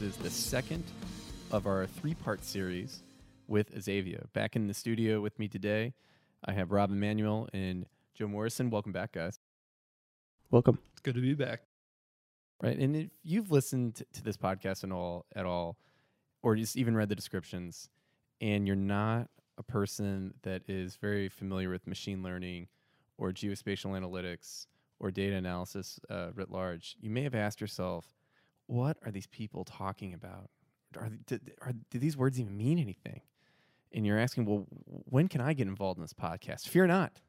and this is the second of our three part series with Azavea. Back in the studio with me today, I have Rob Emanuel and Joe Morrison. Welcome back, guys. Welcome. It's good to be back. Right. And if you've listened to this podcast and all at all, or just even read the descriptions, and you're not a person that is very familiar with machine learning or geospatial analytics or data analysis uh, writ large, you may have asked yourself, what are these people talking about? Are, do, are, do these words even mean anything? And you're asking, well, when can I get involved in this podcast? Fear not.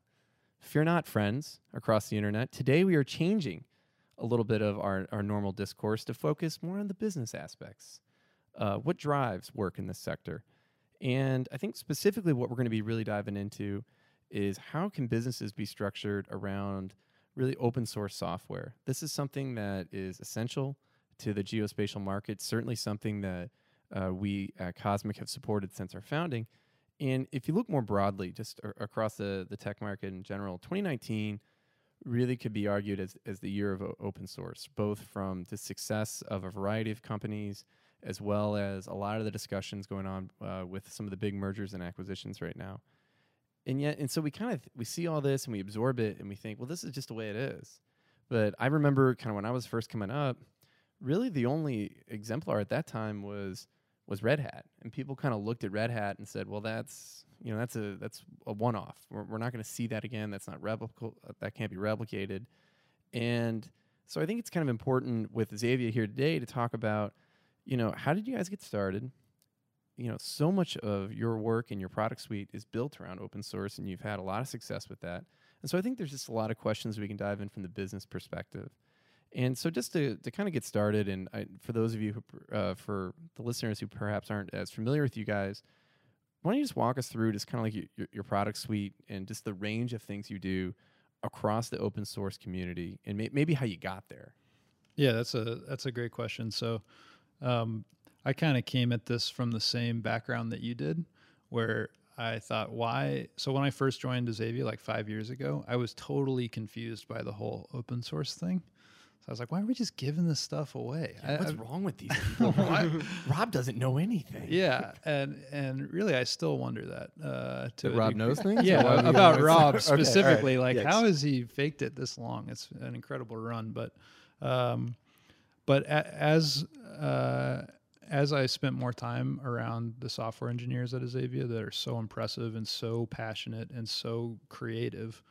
Fear not, friends across the internet. Today we are changing a little bit of our, our normal discourse to focus more on the business aspects. Uh, what drives work in this sector? And I think specifically what we're going to be really diving into is how can businesses be structured around really open source software? This is something that is essential to the geospatial market, certainly something that uh, we at CosmiQ have supported since our founding. And if you look more broadly, just across the, the tech market in general, 2019 really could be argued as, as the year of open source, both from the success of a variety of companies as well as a lot of the discussions going on uh, with some of the big mergers and acquisitions right now. And yet, and so we kind of we see all this and we absorb it and we think, well, this is just the way it is. But I remember kind of when I was first coming up, really the only exemplar at that time was was Red Hat, and people kind of looked at Red Hat and said, well, that's you know that's a that's a one off. We're, we're not going to see that again. That's not replicable. That can't be replicated. And so I think it's kind of important with Azavea here today to talk about you know, how did you guys get started? You know, so much of your work and your product suite is built around open source, and you've had a lot of success with that. And so I think there's just a lot of questions we can dive in from the business perspective. And so just to, to kind of get started, and I, for those of you who, uh, for the listeners who perhaps aren't as familiar with you guys, why don't you just walk us through just kind of like your, your product suite and just the range of things you do across the open source community and may, maybe how you got there? Yeah, that's a that's a great question. So, um, I kind of came at this from the same background that you did, where I thought, why? So when I first joined Azavea like five years ago, I was totally confused by the whole open source thing. So I was like, why are we just giving this stuff away? Yeah, what's I, wrong with these people? Rob, Rob doesn't know anything. Yeah, and and really, I still wonder that. Uh, to that Rob degree. knows things. Yeah, about Rob Okay, all right. specifically. Like, Yikes. how has he faked it this long? It's an incredible run, but, um, but a, as uh, as I spent more time around the software engineers at Azavea that are so impressive and so passionate and so creative,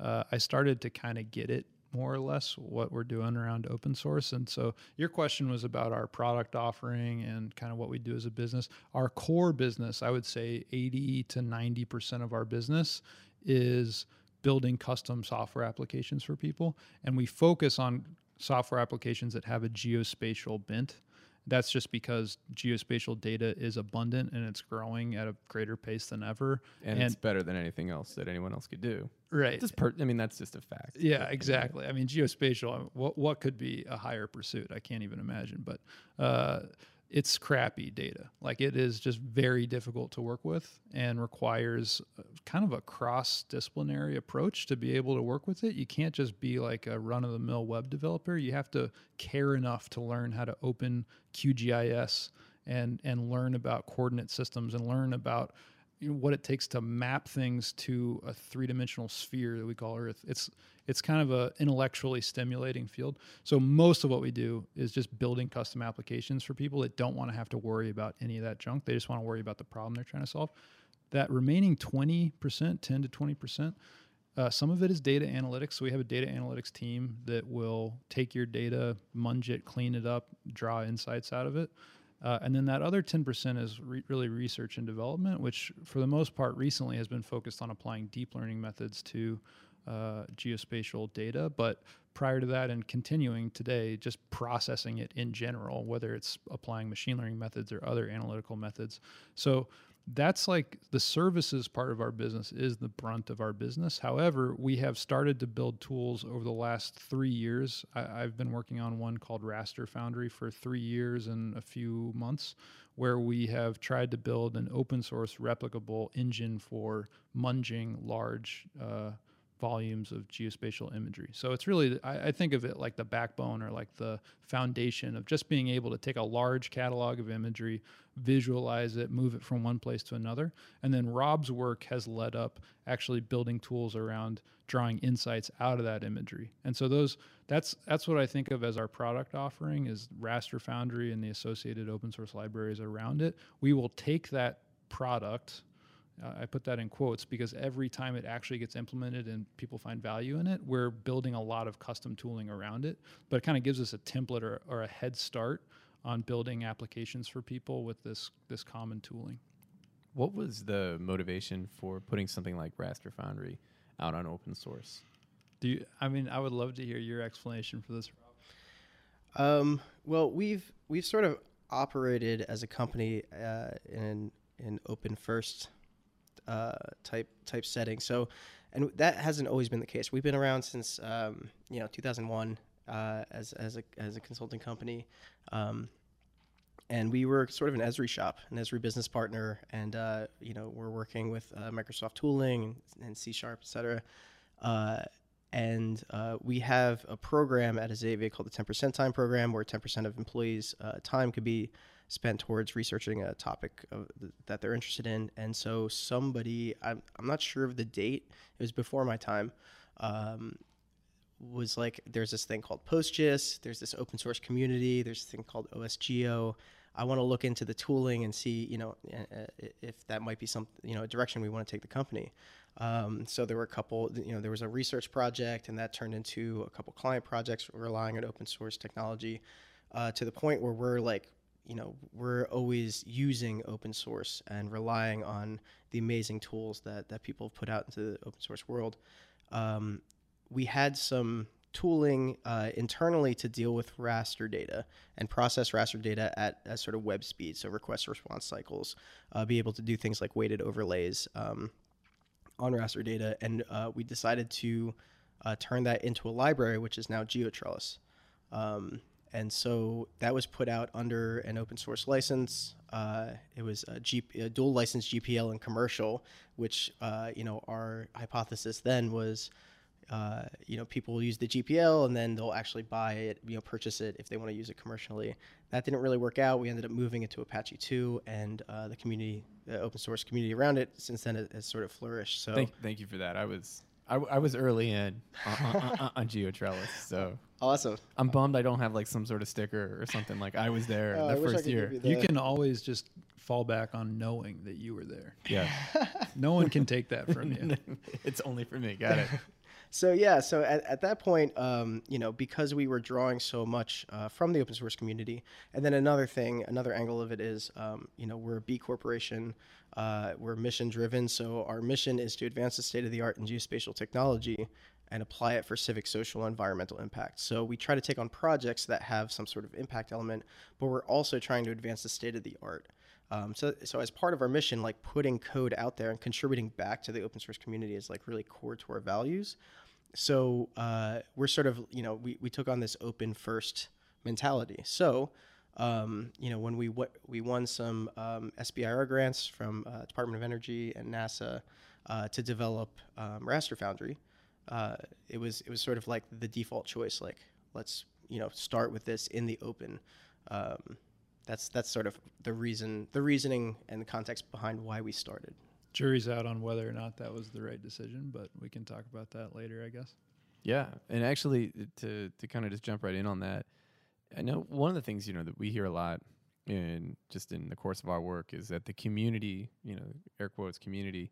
uh, I started to kind of get it more or less what we're doing around open source. And so your question was about our product offering and kind of what we do as a business. Our core business, I would say 80 to 90% of our business is building custom software applications for people. And we focus on software applications that have a geospatial bent. That's just because geospatial data is abundant and it's growing at a greater pace than ever. and, it's better than anything else that anyone else could do. right. Just per- I mean, that's just a fact. Yeah, exactly. I mean, geospatial. What what could be a higher pursuit? I can't even imagine. But uh, it's crappy data. Like it is just very difficult to work with and requires uh, kind of a cross disciplinary approach to be able to work with it. You can't just be like a run of the mill web developer. You have to care enough to learn how to open QGIS and and learn about coordinate systems and learn about you know, what it takes to map things to a three-dimensional sphere that we call Earth. It's it's kind of a intellectually stimulating field. So most of what we do is just building custom applications for people that don't want to have to worry about any of that junk. They just want to worry about the problem they're trying to solve. That remaining 20%, 10 to 20%, uh, some of it is data analytics. So we have a data analytics team that will take your data, munge it, clean it up, draw insights out of it. Uh, and then that other 10% is re- really research and development, which for the most part recently has been focused on applying deep learning methods to uh, geospatial data. But prior to that and continuing today, just processing it in general, whether it's applying machine learning methods or other analytical methods. So that's like the services part of our business is the brunt of our business. However, we have started to build tools over the last three years. I, I've been working on one called Raster Foundry for three years and a few months, where we have tried to build an open source replicable engine for munging large uh, volumes of geospatial imagery. So it's really, I, I, think of it like the backbone or like the foundation of just being able to take a large catalog of imagery, visualize it, move it from one place to another. And then Rob's work has led up actually building tools around drawing insights out of that imagery. And so those, that's that's what I think of as our product offering is Raster Foundry and the associated open source libraries around it. We will take that product uh, I put that in quotes because every time it actually gets implemented and people find value in it, we're building a lot of custom tooling around it. But it kind of gives us a template or, or a head start on building applications for people with this this common tooling. What was the motivation for putting something like Raster Foundry out on open source? Do you? I mean, I would love to hear your explanation for this. Um, well, we've we've sort of operated as a company uh, in in open first uh, type type setting. So, and that hasn't always been the case. We've been around since um, you know 2001 uh, as as a as a consulting company. Um, and we were sort of an Esri shop, an Esri business partner, and uh, you know we're working with uh, Microsoft tooling and C Sharp, et cetera. Uh, and uh, we have a program at Azavea called the 10% time program, where 10% of employees' time could be spent towards researching a topic of, that they're interested in. And so somebody, I'm, I'm not sure of the date, it was before my time, um, was like, there's this thing called PostGIS, there's this open source community, there's a thing called OSGeo. I want to look into the tooling and see, you know, if that might be some, you know, a direction we want to take the company. Um, so there were a couple, you know, there was a research project, and that turned into a couple client projects relying on open source technology, uh, to the point where we're like you know we're always using open source and relying on the amazing tools that that people have put out into the open source world. Um, we had some tooling uh, internally to deal with raster data and process raster data at, at sort of web speed, so request response cycles, uh, be able to do things like weighted overlays um, on raster data, and uh, we decided to uh, turn that into a library, which is now GeoTrellis. Um, and so that was put out under an open source license. Uh, it was a, G- a, dual license GPL and commercial, which uh, you know our hypothesis then was, uh, you know, people will use the GPL and then they'll actually buy it, you know, purchase it if they want to use it commercially. That didn't really work out. We ended up moving it to Apache 2, and uh, the community, the open source community around it, since then has, has sort of flourished. So thank, thank you for that. I was I, I was early in on, on, on, on GeoTrellis, so awesome. I'm bummed I don't have like some sort of sticker or something. Like I was there oh, the first year. You, you can always just fall back on knowing that you were there. Yeah, no one can take that from you. it's only for me. Got it. so yeah, so at, at that point, um, you know, because we were drawing so much uh, from the open source community, and then another thing, another angle of it is, um, you know, we're a B corporation. Uh, we're mission driven, so our mission is to advance the state of the art in geospatial technology and apply it for civic, social, environmental impact. So we try to take on projects that have some sort of impact element, but we're also trying to advance the state of the art. Um, so, so as part of our mission, like putting code out there and contributing back to the open source community is like really core to our values. So uh, we're sort of, you know, we, we took on this open first mentality. So um, you know, when we w- we won some um, SBIR grants from uh, Department of Energy and NASA uh, to develop um, Raster Foundry, uh, it was it was sort of like the default choice. Like, let's you know start with this in the open. Um, that's that's sort of the reason, the reasoning, and the context behind why we started. Jury's out on whether or not that was the right decision, but we can talk about that later, I guess. Yeah, and actually, to to kind of just jump right in on that I know one of the things you know that we hear a lot in just in the course of our work is that the community, you know, air quotes community,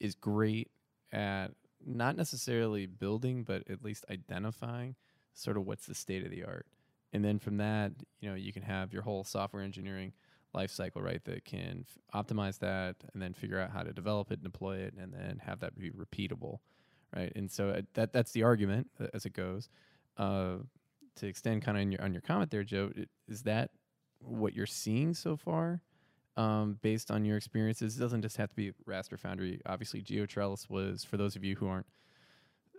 is great at not necessarily building, but at least identifying sort of what's the state of the art. And then from that, you know, you can have your whole software engineering life cycle, right? That can f- optimize that and then figure out how to develop it, and deploy it, and then have that be repeatable, right? And so uh, that that's the argument uh, as it goes. Uh, to extend kind of on your on your comment there, Joe, is that what you're seeing so far? Um, based on your experiences, it doesn't just have to be Raster Foundry. Obviously, GeoTrellis was for those of you who aren't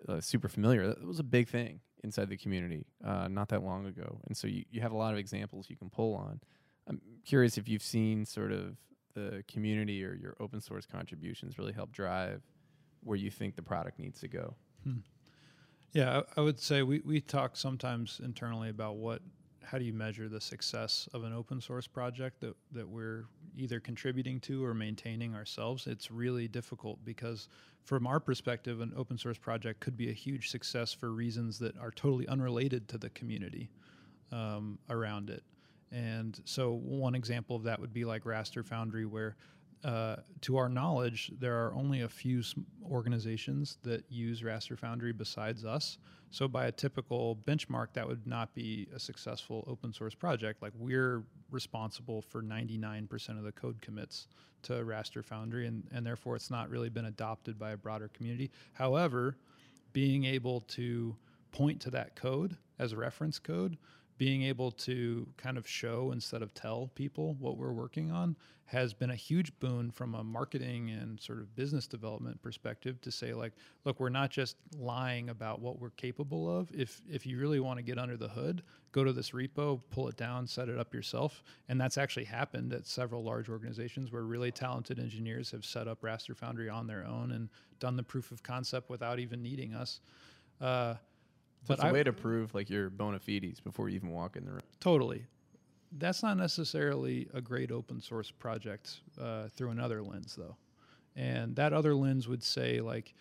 uh, super familiar. That was a big thing inside the community uh, not that long ago, and so you, you have a lot of examples you can pull on. I'm curious if you've seen sort of the community or your open source contributions really help drive where you think the product needs to go. Yeah, I, I would say we, we talk sometimes internally about what how do you measure the success of an open source project that, that we're either contributing to or maintaining ourselves? It's really difficult because, from our perspective, an open source project could be a huge success for reasons that are totally unrelated to the community um, around it. And so, one example of that would be like Raster Foundry, where uh, to our knowledge, there are only a few organizations that use Raster Foundry besides us. So, by a typical benchmark, that would not be a successful open source project. Like, we're responsible for 99% of the code commits to Raster Foundry, and, and therefore it's not really been adopted by a broader community. However, being able to point to that code as reference code being able to kind of show instead of tell people what we're working on has been a huge boon from a marketing and sort of business development perspective to say like look we're not just lying about what we're capable of. If if you really want to get under the hood go to this repo pull it down set it up yourself. And that's actually happened at several large organizations where really talented engineers have set up raster foundry on their own and done the proof of concept without even needing us. Uh, so but it's a I, way to prove like your bona fides before you even walk in the room. Totally. That's not necessarily a great open source project uh, through another lens, though. And that other lens would say, like,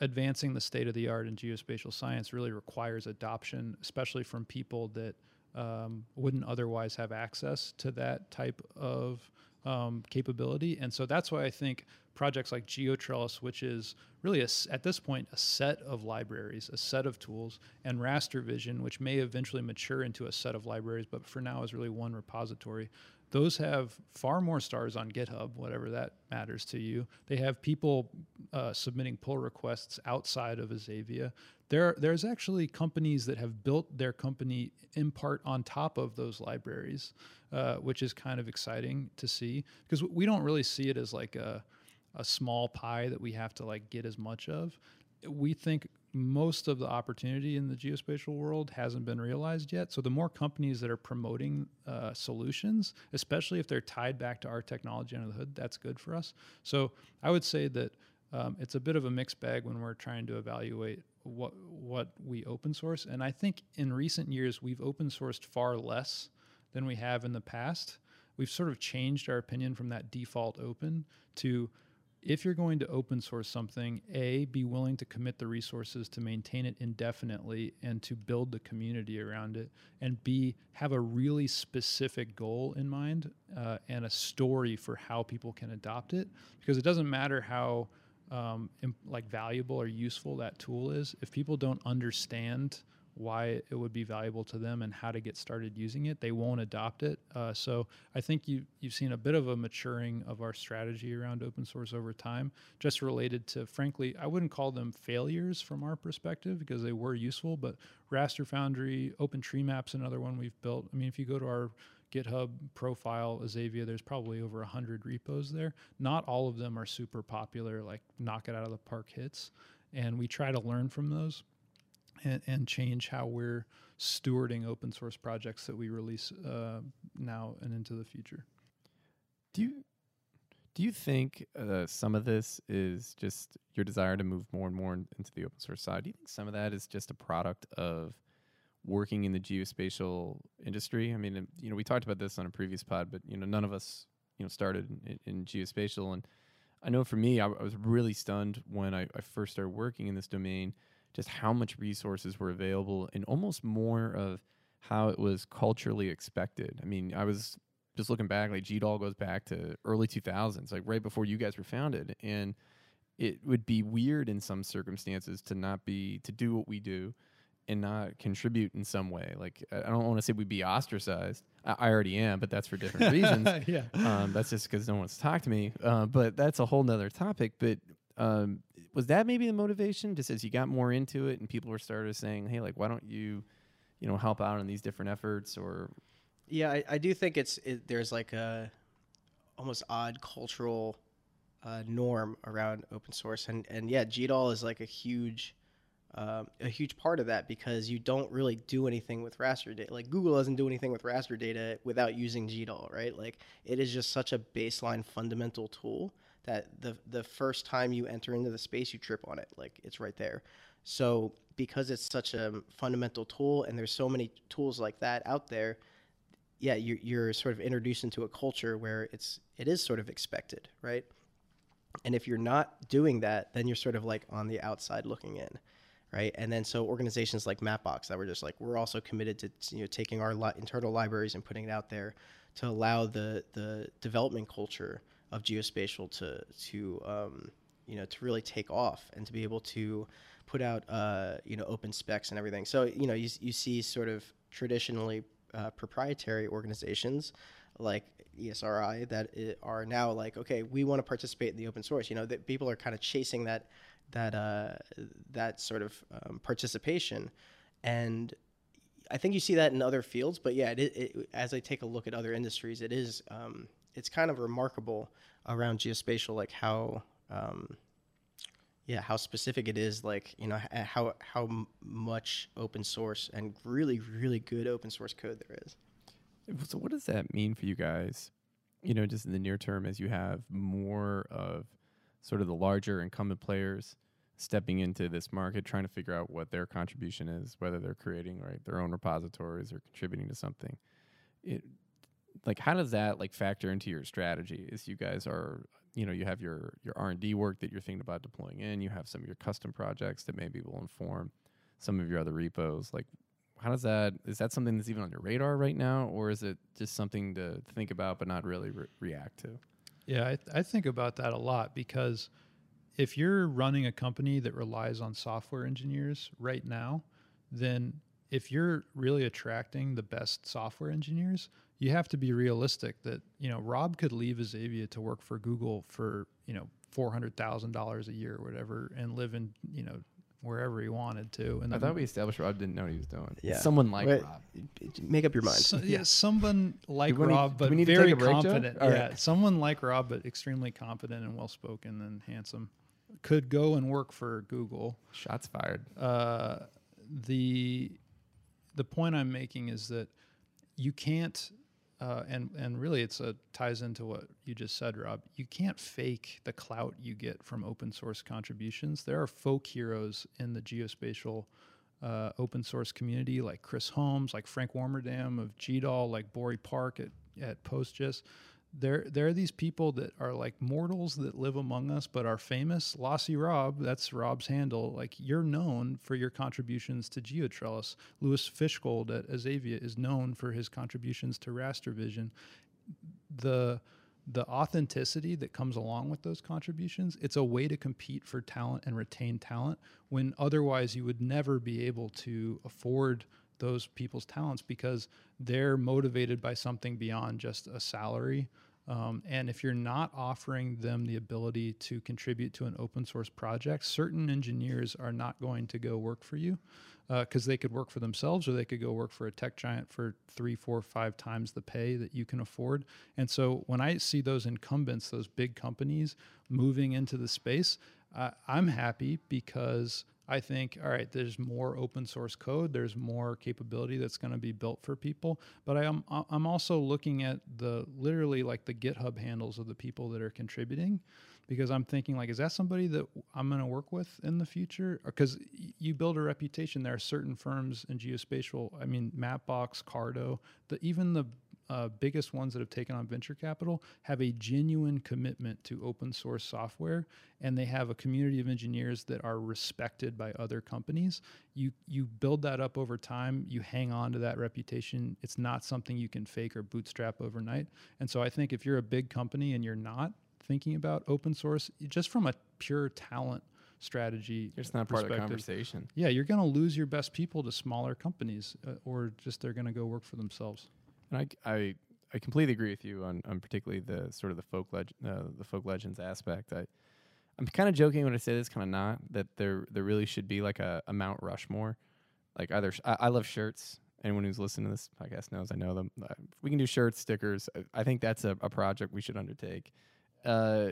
advancing the state of the art in geospatial science really requires adoption, especially from people that um, wouldn't otherwise have access to that type of um, capability. And so that's why I think projects like GeoTrellis, which is really a, at this point a set of libraries, a set of tools, and Raster Vision, which may eventually mature into a set of libraries, but for now is really one repository. Those have far more stars on GitHub, whatever that matters to you. They have people uh, submitting pull requests outside of Azavea. There, there's actually companies that have built their company in part on top of those libraries, uh, which is kind of exciting to see because we don't really see it as like a a small pie that we have to like get as much of. We think most of the opportunity in the geospatial world hasn't been realized yet. So the more companies that are promoting uh, solutions, especially if they're tied back to our technology under the hood, that's good for us. So I would say that um, it's a bit of a mixed bag when we're trying to evaluate what what we open source. And I think in recent years we've open sourced far less than we have in the past. We've sort of changed our opinion from that default open to if you're going to open source something, A, be willing to commit the resources to maintain it indefinitely and to build the community around it. And B, have a really specific goal in mind uh, and a story for how people can adopt it. Because it doesn't matter how um, imp- like valuable or useful that tool is. If people don't understand why it would be valuable to them and how to get started using it, they won't adopt it. Uh, so I think you you've seen a bit of a maturing of our strategy around open source over time, just related to frankly, I wouldn't call them failures from our perspective because they were useful, but Raster Foundry, OpenTreeMap's another one we've built. I mean, if you go to our GitHub profile, Azavea, there's probably over 100 repos there. Not all of them are super popular, like knock it out of the park hits. And we try to learn from those and, and change how we're stewarding open source projects that we release uh, now and into the future. Do you do you think uh, some of this is just your desire to move more and more into the open source side? Do you think some of that is just a product of working in the geospatial industry? I mean, you know, we talked about this on a previous pod, but you know, none of us, you know, started in, in geospatial, and I know for me, I, I was really stunned when I, I first started working in this domain just how much resources were available and almost more of how it was culturally expected. I mean, I was just looking back, like GDAL goes back to early 2000s, like right before you guys were founded. And it would be weird in some circumstances to not be, to do what we do and not contribute in some way. Like, I don't want to say we'd be ostracized. I, I already am, but that's for different reasons. yeah. Um, that's just because no one wants to talk to me. Uh, but that's a whole nother topic. But um, was that maybe the motivation? Just as you got more into it and people were started saying, "Hey, like, why don't you, you know, help out in these different efforts?" Or yeah, I, I do think it's it, there's like a almost odd cultural uh, norm around open source, and and yeah, GDAL is like a huge. Um, a huge part of that because you don't really do anything with raster data. Like Google doesn't do anything with raster data without using GDAL, right? Like it is just such a baseline fundamental tool that the the first time you enter into the space you trip on it like it's right there So because it's such a fundamental tool, and there's so many tools like that out there, yeah, you're, you're sort of introduced into a culture where it's it is sort of expected, right? And if you're not doing that, then you're sort of like on the outside looking in, right? And then so organizations like Mapbox that were just like we're also committed to you know taking our li- internal libraries and putting it out there to allow the the development culture of geospatial to to um, you know to really take off and to be able to put out uh, you know open specs and everything. So you know you you see sort of traditionally uh, proprietary organizations like ESRI that are now like okay we want to participate in the open source. You know that people are kind of chasing that that uh, that sort of um, participation and I think you see that in other fields, but yeah, it, it, as I take a look at other industries, it is um, it's kind of remarkable around geospatial, like how um, yeah how specific it is, like you know how how much open source and really really good open source code there is. So what does that mean for you guys? You know, just in the near term, as you have more of sort of the larger incumbent players stepping into this market, trying to figure out what their contribution is, whether they're creating right their own repositories or contributing to something. It like how does that like factor into your strategy? Is you guys are you know you have your your R and D work that you're thinking about deploying in. You have some of your custom projects that maybe will inform some of your other repos. Like how does that is that something that's even on your radar right now, or is it just something to think about but not really re- react to? Yeah, I, th- I think about that a lot because if you're running a company that relies on software engineers right now, then if you're really attracting the best software engineers, you have to be realistic that, you know, Rob could leave Azavea to work for Google for, you know, $400,000 a year or whatever and live in, you know, wherever he wanted to. And I thought we established Rob didn't know what he was doing. Yeah. Someone like Right. Rob. Make up your mind. So, yeah, someone like we Rob, do but we need to very take break, confident. Yeah, right. someone like Rob, but extremely confident and well spoken and handsome, could go and work for Google. Shots fired. Uh, the the point I'm making is that you can't, uh, and and really it's a ties into what you just said, Rob. You can't fake the clout you get from open source contributions. There are folk heroes in the geospatial uh, open source community, like Chris Holmes, like Frank Warmerdam of GDAL, like Bori Park at at PostGIS. There, there are these people that are like mortals that live among us, but are famous. Lossy Rob, that's Rob's handle. Like you're known for your contributions to GeoTrellis. Lewis Fishgold at Azavea is known for his contributions to Raster Vision. The the authenticity that comes along with those contributions, it's a way to compete for talent and retain talent when otherwise you would never be able to afford those people's talents because they're motivated by something beyond just a salary. Um, and if you're not offering them the ability to contribute to an open source project, certain engineers are not going to go work for you because they could work for themselves or they could go work for a tech giant for three, four, five times the pay that you can afford. And so when I see those incumbents, those big companies moving into the space, uh, I'm happy because I think, all right, there's more open source code, there's more capability that's going to be built for people. But I am I'm also looking at the literally like the GitHub handles of the people that are contributing, because I'm thinking like, is that somebody that I'm going to work with in the future? Uh, because you build a reputation. There are certain firms in geospatial. I mean, Mapbox, Carto, the even the uh, biggest ones that have taken on venture capital have a genuine commitment to open source software, and they have a community of engineers that are respected by other companies. You you build that up over time. You hang on to that reputation. It's not something you can fake or bootstrap overnight. And so I think if you're a big company and you're not thinking about open source, just from a pure talent strategy, It's not part of the conversation. yeah, you're going to lose your best people to smaller companies, uh, or just they're going to go work for themselves. And I, I, I completely agree with you on, on particularly the sort of the folk leg- uh, the folk legends aspect. I, I'm kind of joking when I say this, kind of not that there there really should be like a, a Mount Rushmore, like either sh- I, I love shirts. Anyone who's listening to this podcast knows I know them. Uh, we can do shirts, stickers. I- I think that's a, a project we should undertake. Uh,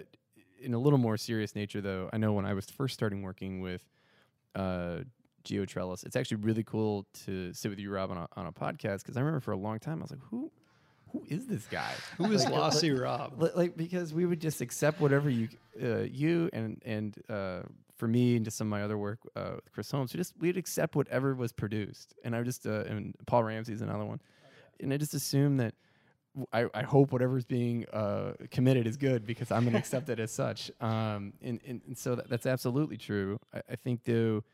in a little more serious nature, though, I know when I was first starting working with uh, GeoTrellis, it's actually really cool to sit with you, Rob, on a, on a podcast because I remember for a long time I was like, who, who is this guy? Who is Like, Lossy Rob? Li- like because we would just accept whatever you uh, you and and uh, for me and to some of my other work uh, with Chris Holmes, we just we'd accept whatever was produced, and I just uh, and Paul Ramsey's another one, and I just assume that. I hope whatever's being uh, committed is good because I'm going to accept it as such. Um, and, and, and so that, that's absolutely true. I, I think, though,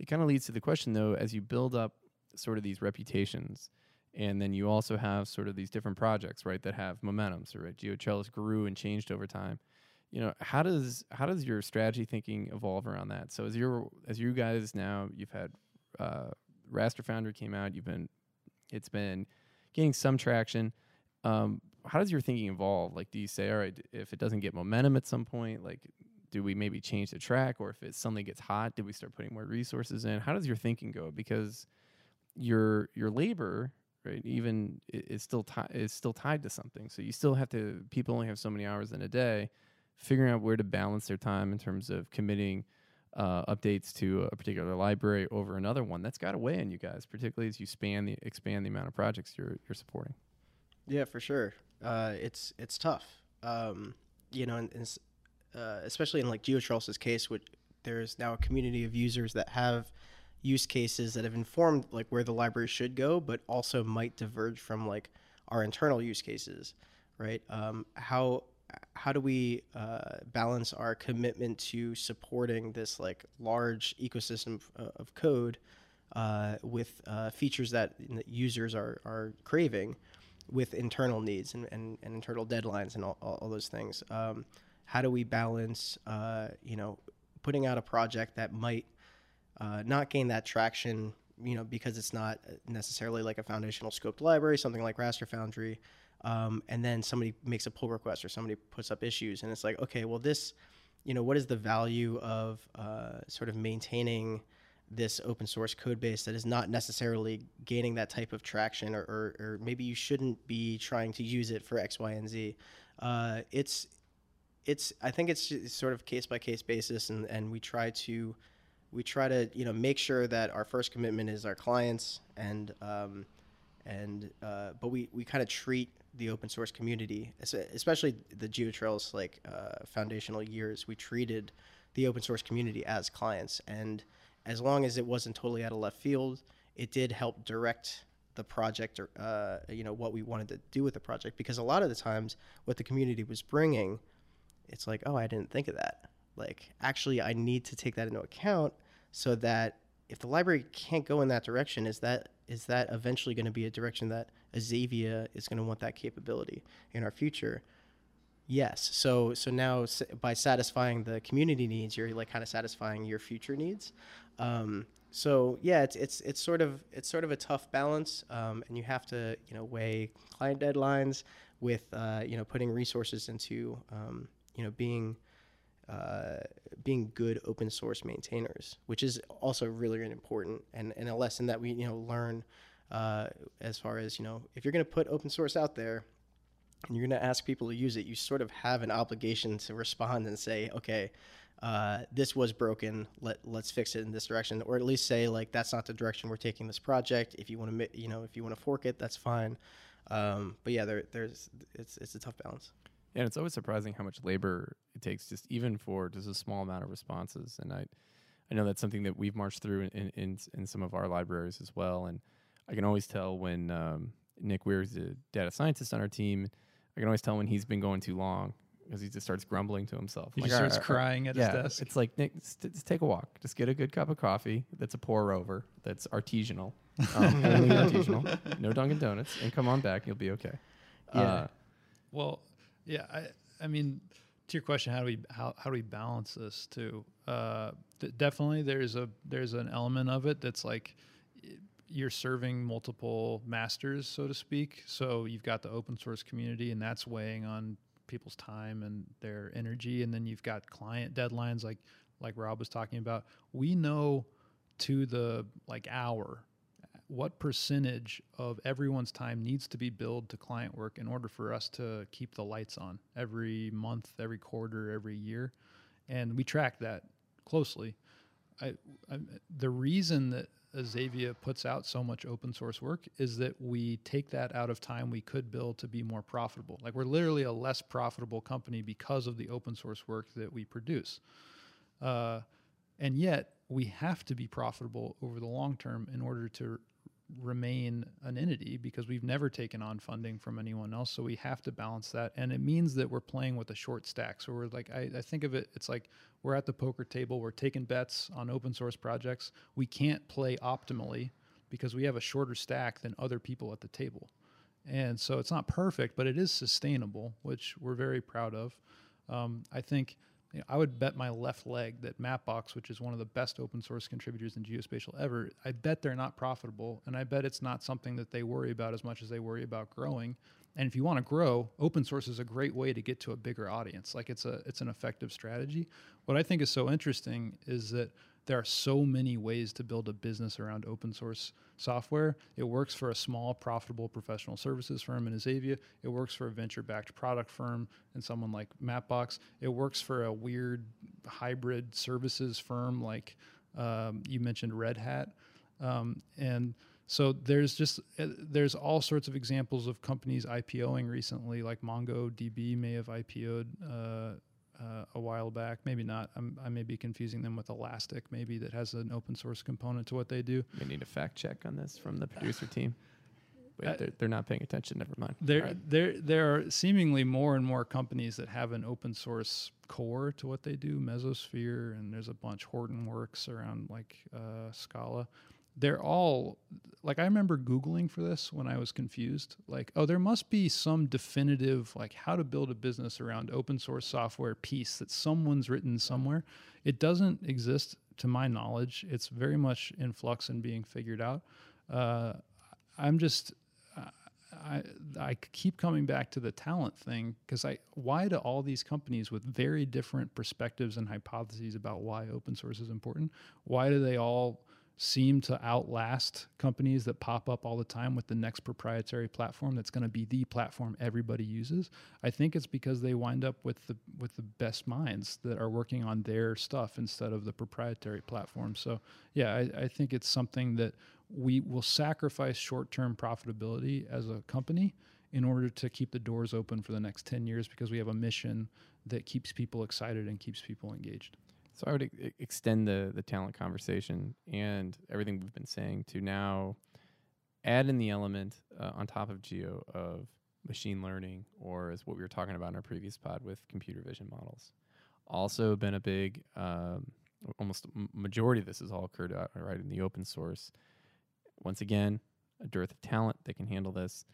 it kind of leads to the question, though, as you build up sort of these reputations, and then you also have sort of these different projects, right, that have momentum. So, right, GeoTrellis grew and changed over time. You know, how does how does your strategy thinking evolve around that? So, as you're as you guys now, you've had uh, Raster Foundry came out. You've been it's been gaining some traction. Um, how does your thinking evolve? Like, do you say, all right, if it doesn't get momentum at some point, like, do we maybe change the track, or if it suddenly gets hot, do we start putting more resources in? How does your thinking go? Because your your labor, right, even is still ti- is still tied to something. So you still have to. People only have so many hours in a day. Figuring out where to balance their time in terms of committing uh, updates to a particular library over another one. That's got to weigh on you guys, particularly as you span the expand the amount of projects you're you're supporting. Yeah, for sure. Uh, it's it's tough. Um, you know, and, and uh, especially in like GeoTrellis's case, which there's now a community of users that have use cases that have informed like where the library should go, but also might diverge from like our internal use cases, right? Um, how how do we uh, balance our commitment to supporting this like large ecosystem f- uh, of code uh, with uh, features that that users are, are craving with internal needs and, and, and internal deadlines and all, all, all those things. Um, how do we balance, uh, you know, putting out a project that might uh, not gain that traction, you know, because it's not necessarily like a foundational scoped library, something like Raster Foundry, um, and then somebody makes a pull request or somebody puts up issues, and it's like, okay, well, this, you know, what is the value of uh, sort of maintaining this open source code base that is not necessarily gaining that type of traction, or, or, or maybe you shouldn't be trying to use it for X, Y, and Z. Uh, it's it's I think it's sort of case by case basis, and, and we try to we try to you know make sure that our first commitment is our clients, and um, and uh, but we, we kind of treat the open source community, especially the GeoTrellis like uh, foundational years, we treated the open source community as clients, and as long as it wasn't totally out of left field, it did help direct the project or uh, you know what we wanted to do with the project because a lot of the times what the community was bringing it's like, oh, I didn't think of that. Like, actually, I need to take that into account so that if the library can't go in that direction, is that is that eventually going to be a direction that Azavea is going to want that capability in our future? Yes. So so now by satisfying the community needs, you're like kind of satisfying your future needs. Um, so yeah, it's it's it's sort of it's sort of a tough balance, um, and you have to you know weigh client deadlines with uh, you know putting resources into um, you know being uh, being good open source maintainers, which is also really, really important and, and a lesson that we you know learn uh, as far as you know if you're going to put open source out there and you're going to ask people to use it, you sort of have an obligation to respond and say, okay, uh, this was broken. Let let's fix it in this direction, or at least say like that's not the direction we're taking this project. If you want to, you know, if you want to fork it, that's fine. Um, but yeah, there, there's it's it's a tough balance. And it's always surprising how much labor it takes just even for just a small amount of responses. And I, I know that's something that we've marched through in in, in some of our libraries as well. And I can always tell when um, Nick Weir's a data scientist on our team. I can always tell when he's been going too long because he just starts grumbling to himself. He Like, just starts right, all right." crying at yeah, his desk. it's like Nick, just, just take a walk. Just get a good cup of coffee. That's a pour over. That's artisanal, um, only artisanal. No Dunkin' Donuts, and come on back. You'll be okay. Yeah. Uh, Well, yeah, I, I mean, to your question, how do we how, how do we balance this too? Uh, th- definitely, there's a there's an element of it that's like you're serving multiple masters, so to speak. So you've got the open source community, and that's weighing on people's time and their energy, and then you've got client deadlines, like like Rob was talking about. We know to the like hour what percentage of everyone's time needs to be billed to client work in order for us to keep the lights on every month, every quarter, every year, and we track that closely. I, I, the reason that Azavea puts out so much open source work is that we take that out of time we could build to be more profitable. Like we're literally a less profitable company because of the open source work that we produce. Uh, and yet we have to be profitable over the long term in order to remain an entity because we've never taken on funding from anyone else. So we have to balance that. And it means that we're playing with a short stack. So we're like, I, I, think of it, it's like we're at the poker table, we're taking bets on open source projects. We can't play optimally because we have a shorter stack than other people at the table. And so it's not perfect, but it is sustainable, which we're very proud of. Um, I think you know, I would bet my left leg that Mapbox, which is one of the best open source contributors in geospatial ever, I bet they're not profitable, and I bet it's not something that they worry about as much as they worry about growing. And if you want to grow, open source is a great way to get to a bigger audience. Like it's a it's an effective strategy. What I think is so interesting is that there are so many ways to build a business around open source software. It works for a small, profitable professional services firm in Azavea. It works for a venture backed product firm and someone like Mapbox. It works for a weird hybrid services firm like um, you mentioned Red Hat. Um, and so there's just uh, there's all sorts of examples of companies IPOing recently, like MongoDB may have IPO'd uh, uh, a while back. Maybe not. I'm, i may be confusing them with Elastic, maybe that has an open source component to what they do. We need a fact check on this from the producer team. Wait, uh, they're, they're not paying attention. Never mind. There, right. there, there are seemingly more and more companies that have an open source core to what they do. Mesosphere, and there's a bunch. Hortonworks around like uh, Scala they're all like I remember googling for this when I was confused. Like, oh, there must be some definitive like how to build a business around open source software piece that someone's written somewhere. It doesn't exist to my knowledge. It's very much in flux and being figured out. Uh, I'm just I, I keep coming back to the talent thing because I why do all these companies with very different perspectives and hypotheses about why open source is important? Why do they all seem to outlast companies that pop up all the time with the next proprietary platform that's going to be the platform everybody uses. I think it's because they wind up with the with the best minds that are working on their stuff instead of the proprietary platform. So yeah, I, I think it's something that we will sacrifice short-term profitability as a company in order to keep the doors open for the next 10 years because we have a mission that keeps people excited and keeps people engaged. So I would extend the the talent conversation and everything we've been saying to now add in the element uh, on top of geo of machine learning or as what we were talking about in our previous pod with computer vision models. Also been a big um, almost majority of this has all occurred out, right in the open source. Once again, a dearth of talent that can handle this.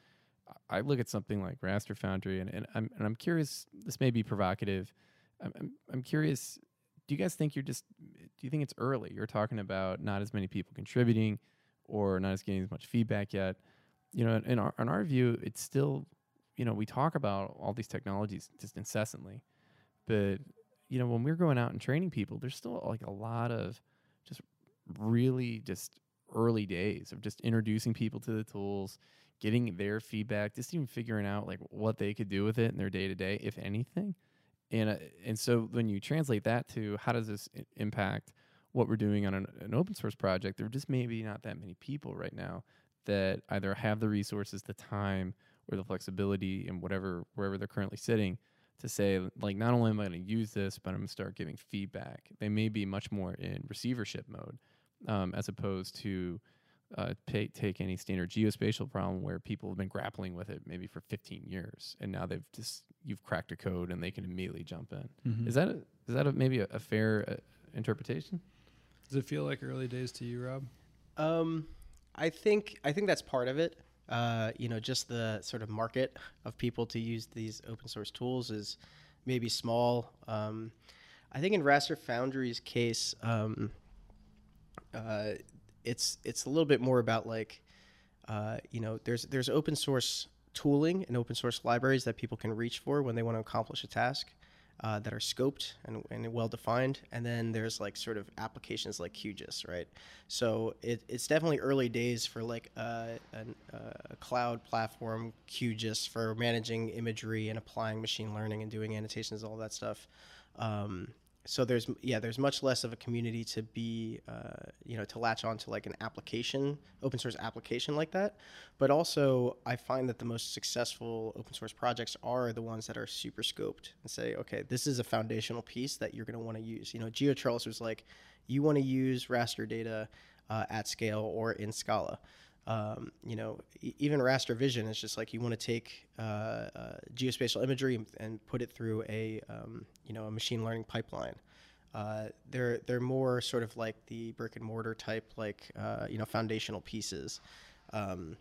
I look at something like Raster Foundry, and, and I'm and I'm curious. This may be provocative. I'm, I'm curious do you guys think you're just do you think it's early? You're talking about not as many people contributing or not as getting as much feedback yet. You know in our in our view it's still you know we talk about all these technologies just incessantly but you know when we're going out and training people there's still like a lot of just really just early days of just introducing people to the tools getting their feedback just even figuring out like what they could do with it in their day to day if anything and uh, and so when you translate that to how does this I- impact what we're doing on an, an open source project, there are just maybe not that many people right now that either have the resources, the time, or the flexibility, and whatever wherever they're currently sitting to say like not only am I going to use this, but I'm going to start giving feedback. They may be much more in receivership mode um, as opposed to uh, pay, take any standard geospatial problem where people have been grappling with it maybe for 15 years, and now they've just you've cracked a code and they can immediately jump in. Mm-hmm. Is that a, is that a, maybe a, a fair uh, interpretation? Does it feel like early days to you, Rob? Um, I think I think that's part of it. Uh, you know, just the sort of market of people to use these open source tools is maybe small. Um, I think in Raster Foundry's case, um, uh, it's it's a little bit more about like uh, you know there's there's open source tooling and open source libraries that people can reach for when they want to accomplish a task uh, that are scoped and, and well defined. And then there's like sort of applications like QGIS right? So it, it's definitely early days for like a, a, a cloud platform QGIS for managing imagery and applying machine learning and doing annotations all that stuff. Um, so there's yeah there's much less of a community to be uh, you know to latch on to like an application open source application like that. But also i find that the most successful open source projects are the ones that are super scoped and say okay this is a foundational piece that you're going to want to use. You know geotrellis was like you want to use raster data uh, at scale or in scala um, you know, e- even raster vision is just like you want to take uh, uh, geospatial imagery and, put it through a um, you know a machine learning pipeline. Uh, they're they're more sort of like the brick and mortar type, like uh, you know, foundational pieces. Um,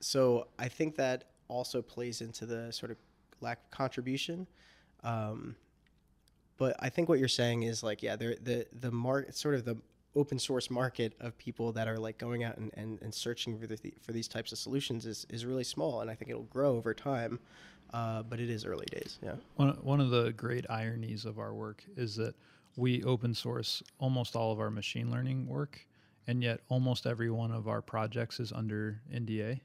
so I think that also plays into the sort of lack of contribution. Um, but I think what you're saying is like, yeah, the the market, sort of the open source market of people that are like going out and, and, and searching for the, for these types of solutions is, is really small and I think it'll grow over time uh, but it is early days yeah one, one of the great ironies of our work is that we open source almost all of our machine learning work and yet almost every one of our projects is under NDA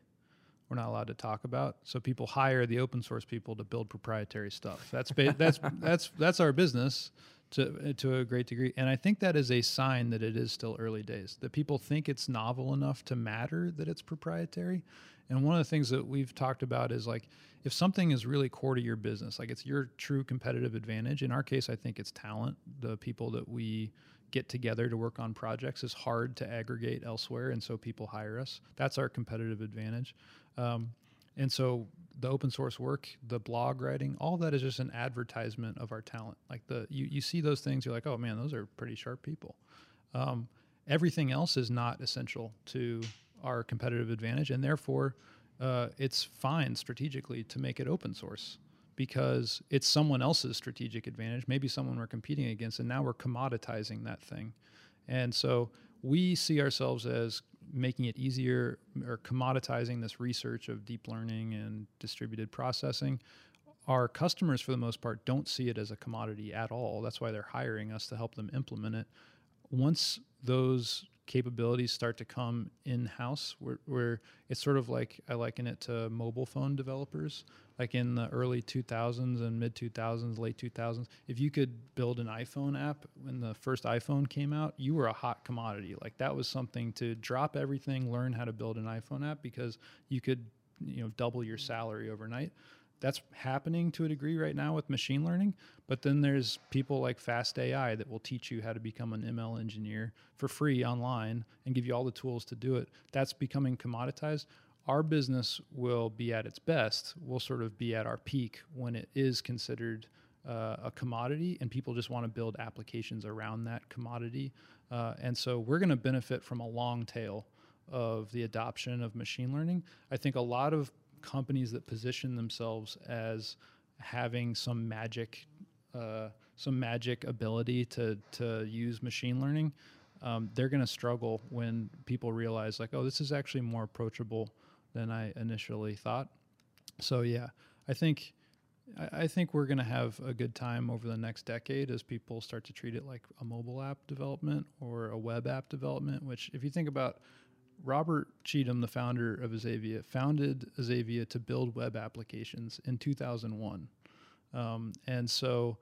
we're not allowed to talk about. So people hire the open source people to build proprietary stuff. That's ba- that's that's that's our business to to a great degree. And I think that is a sign that it is still early days. That people think it's novel enough to matter that it's proprietary. And one of the things that we've talked about is like if something is really core to your business, like it's your true competitive advantage. In our case, I think it's talent. The people that we get together to work on projects is hard to aggregate elsewhere, and so people hire us. That's our competitive advantage. Um, and so the open source work, the blog writing, all that is just an advertisement of our talent. Like the you, you see those things, you're like, oh man, those are pretty sharp people. Um, everything else is not essential to our competitive advantage, and therefore, uh, it's fine strategically to make it open source because it's someone else's strategic advantage, maybe someone we're competing against, and now we're commoditizing that thing. And so we see ourselves as making it easier or commoditizing this research of deep learning and distributed processing. Our customers, for the most part, don't see it as a commodity at all. That's why they're hiring us to help them implement it. Once those capabilities start to come in house, where, it's sort of like I liken it to mobile phone developers like in the early 2000s and mid 2000s, late 2000s, if you could build an iPhone app when the first iPhone came out, you were a hot commodity. Like that was something to drop everything, learn how to build an iPhone app because you could, you know, double your salary overnight. That's happening to a degree right now with machine learning, but then there's people like Fast AI that will teach you how to become an ML engineer for free online and give you all the tools to do it. That's becoming commoditized our business will be at its best. We'll sort of be at our peak when it is considered uh, a commodity and people just want to build applications around that commodity. Uh, and so we're going to benefit from a long tail of the adoption of machine learning. I think a lot of companies that position themselves as having some magic, uh, some magic ability to to use machine learning, um, they're going to struggle when people realize like, oh, this is actually more approachable than I initially thought. So yeah, I think I, think we're going to have a good time over the next decade as people start to treat it like a mobile app development or a web app development. Which, if you think about Robert Cheetham, the founder of Azavea, founded Azavea to build web applications in 2001. Um, and so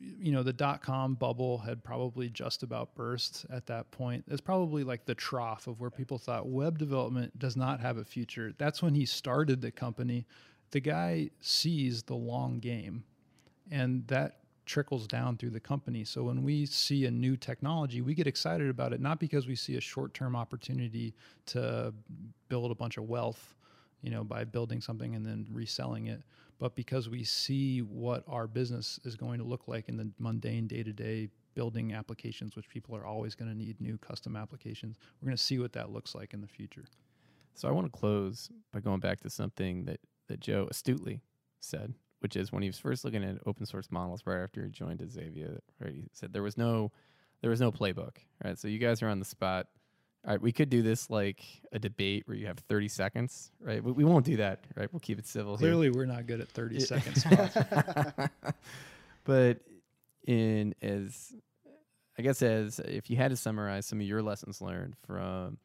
you know the dot com bubble had probably just about burst at that point. It's probably like the trough of where people thought web development does not have a future. That's when he started the company. The guy sees the long game and that trickles down through the company. So when we see a new technology we get excited about it not because we see a short-term opportunity to build a bunch of wealth you know by building something and then reselling it but because we see what our business is going to look like in the mundane day to day building applications, which people are always going to need new custom applications, we're going to see what that looks like in the future. So I want to close by going back to something that, that Joe astutely said, which is when he was first looking at open source models right after he joined Azavea, right? He said there was no there was no playbook, right? So you guys are on the spot all right, we could do this like a debate where you have 30 seconds, right? We, we won't do that, right? We'll keep it civil. Clearly, here. we're not good at 30 second seconds. but in as I guess as if you had to summarize some of your lessons learned from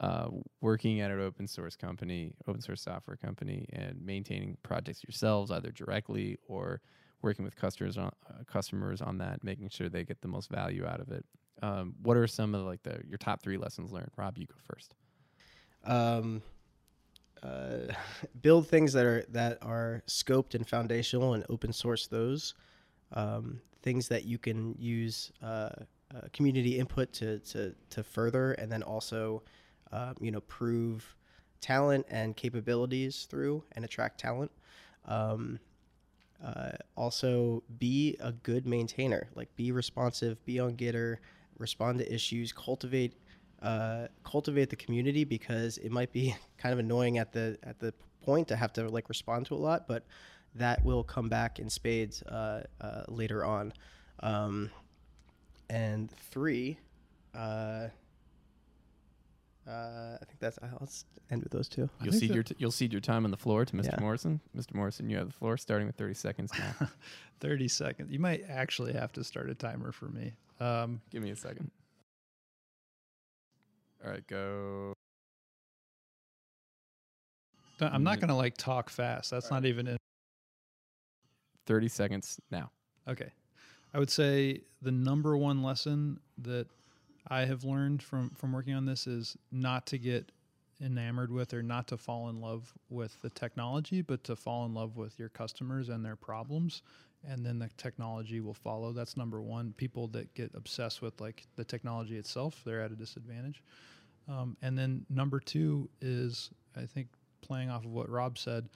uh, working at an open source company, open source software company, and maintaining projects yourselves, either directly or working with customers on uh, customers on that, making sure they get the most value out of it. Um, what are some of like the your top three lessons learned? Rob, you go first. Um, uh, build things that are that are scoped and foundational and open source those um, things that you can use uh, uh, community input to, to to further and then also uh, you know prove talent and capabilities through and attract talent um, uh, also be a good maintainer like be responsive be on gitter respond to issues cultivate uh, cultivate the community because it might be kind of annoying at the at the point to have to like respond to a lot, but that will come back in spades uh, uh, later on. Um, and three, uh, uh, I think that's. Let's end with those two. You'll think cede that- your t- you'll cede your time on the floor to Mr. Yeah. Morrison. Mr. Morrison, you have the floor, starting with 30 seconds now. 30 seconds. You might actually have to start a timer for me. Um, Give me a second. All right, go. I'm not Mm. going to like talk fast. That's not even in. 30 seconds now. Okay. I would say the number one lesson that I have learned from from working on this is not to get enamored with or not to fall in love with the technology, but to fall in love with your customers and their problems and then the technology will follow. That's number one. People that get obsessed with like the technology itself, they're at a disadvantage. Um, and then number two is, I think, playing off of what Rob said,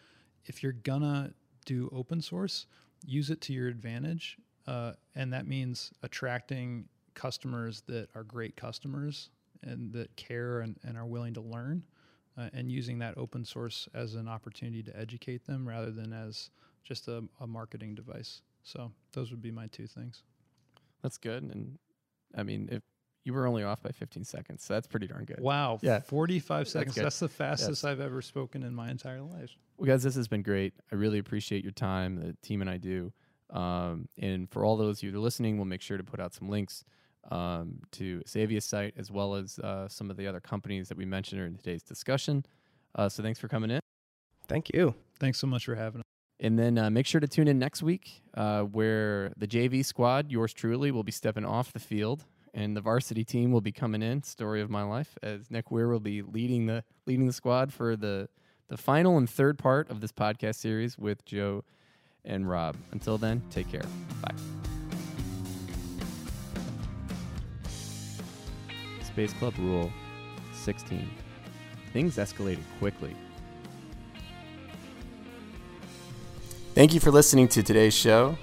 if you're gonna do open source, use it to your advantage, uh, and that means attracting customers that are great customers and that care and, and are willing to learn, uh, and using that open source as an opportunity to educate them rather than as just a, a marketing device. So those would be my two things. That's good. And I mean, if you were only off by 15 seconds, so that's pretty darn good. Wow, Yeah. 45 seconds. good. That's the fastest I've ever spoken in my entire life. Well, guys, this has been great. I really appreciate your time. The team and I do. Um, and for all those of you that are listening, we'll make sure to put out some links um, to Azavea's site as well as uh, some of the other companies that we mentioned in today's discussion. Uh, so thanks for coming in. Thank you. Thanks so much for having us. And then uh, make sure to tune in next week uh, where the JV squad, yours truly, will be stepping off the field. And the varsity team will be coming in. Story of my life, as Nick Weir will be leading the leading the squad for the the final and third part of this podcast series with Joe and Rob. Until then, take care. Bye. Space Club Rule 16. Things escalated quickly. Thank you for listening to today's show.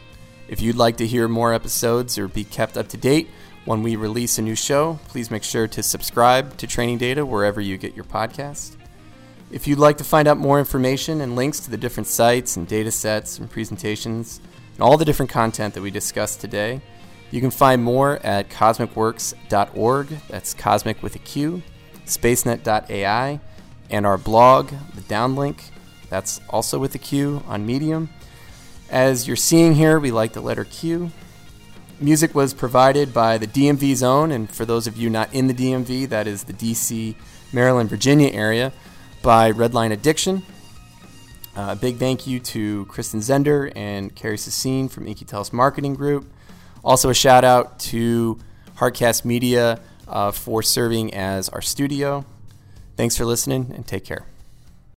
If you'd like to hear more episodes or be kept up to date when we release a new show, please make sure to subscribe to Training Data wherever you get your podcast. If you'd like to find out more information and links to the different sites and data sets and presentations and all the different content that we discussed today, you can find more at cosmiqworks.org. That's cosmic with a Q, spacenet.ai, and our blog, the DownLinQ. That's also with a Q on Medium. As you're seeing here, we like the letter Q. Music was provided by the DMV zone, and for those of you not in the DMV, that is the DC, Maryland, Virginia area, by Redline Addiction. Uh, a big thank you to Kristen Zender and Carrie Sassine from In-Q-Tel's Marketing Group. Also, a shout out to Hardcast Media uh, for serving as our studio. Thanks for listening and take care.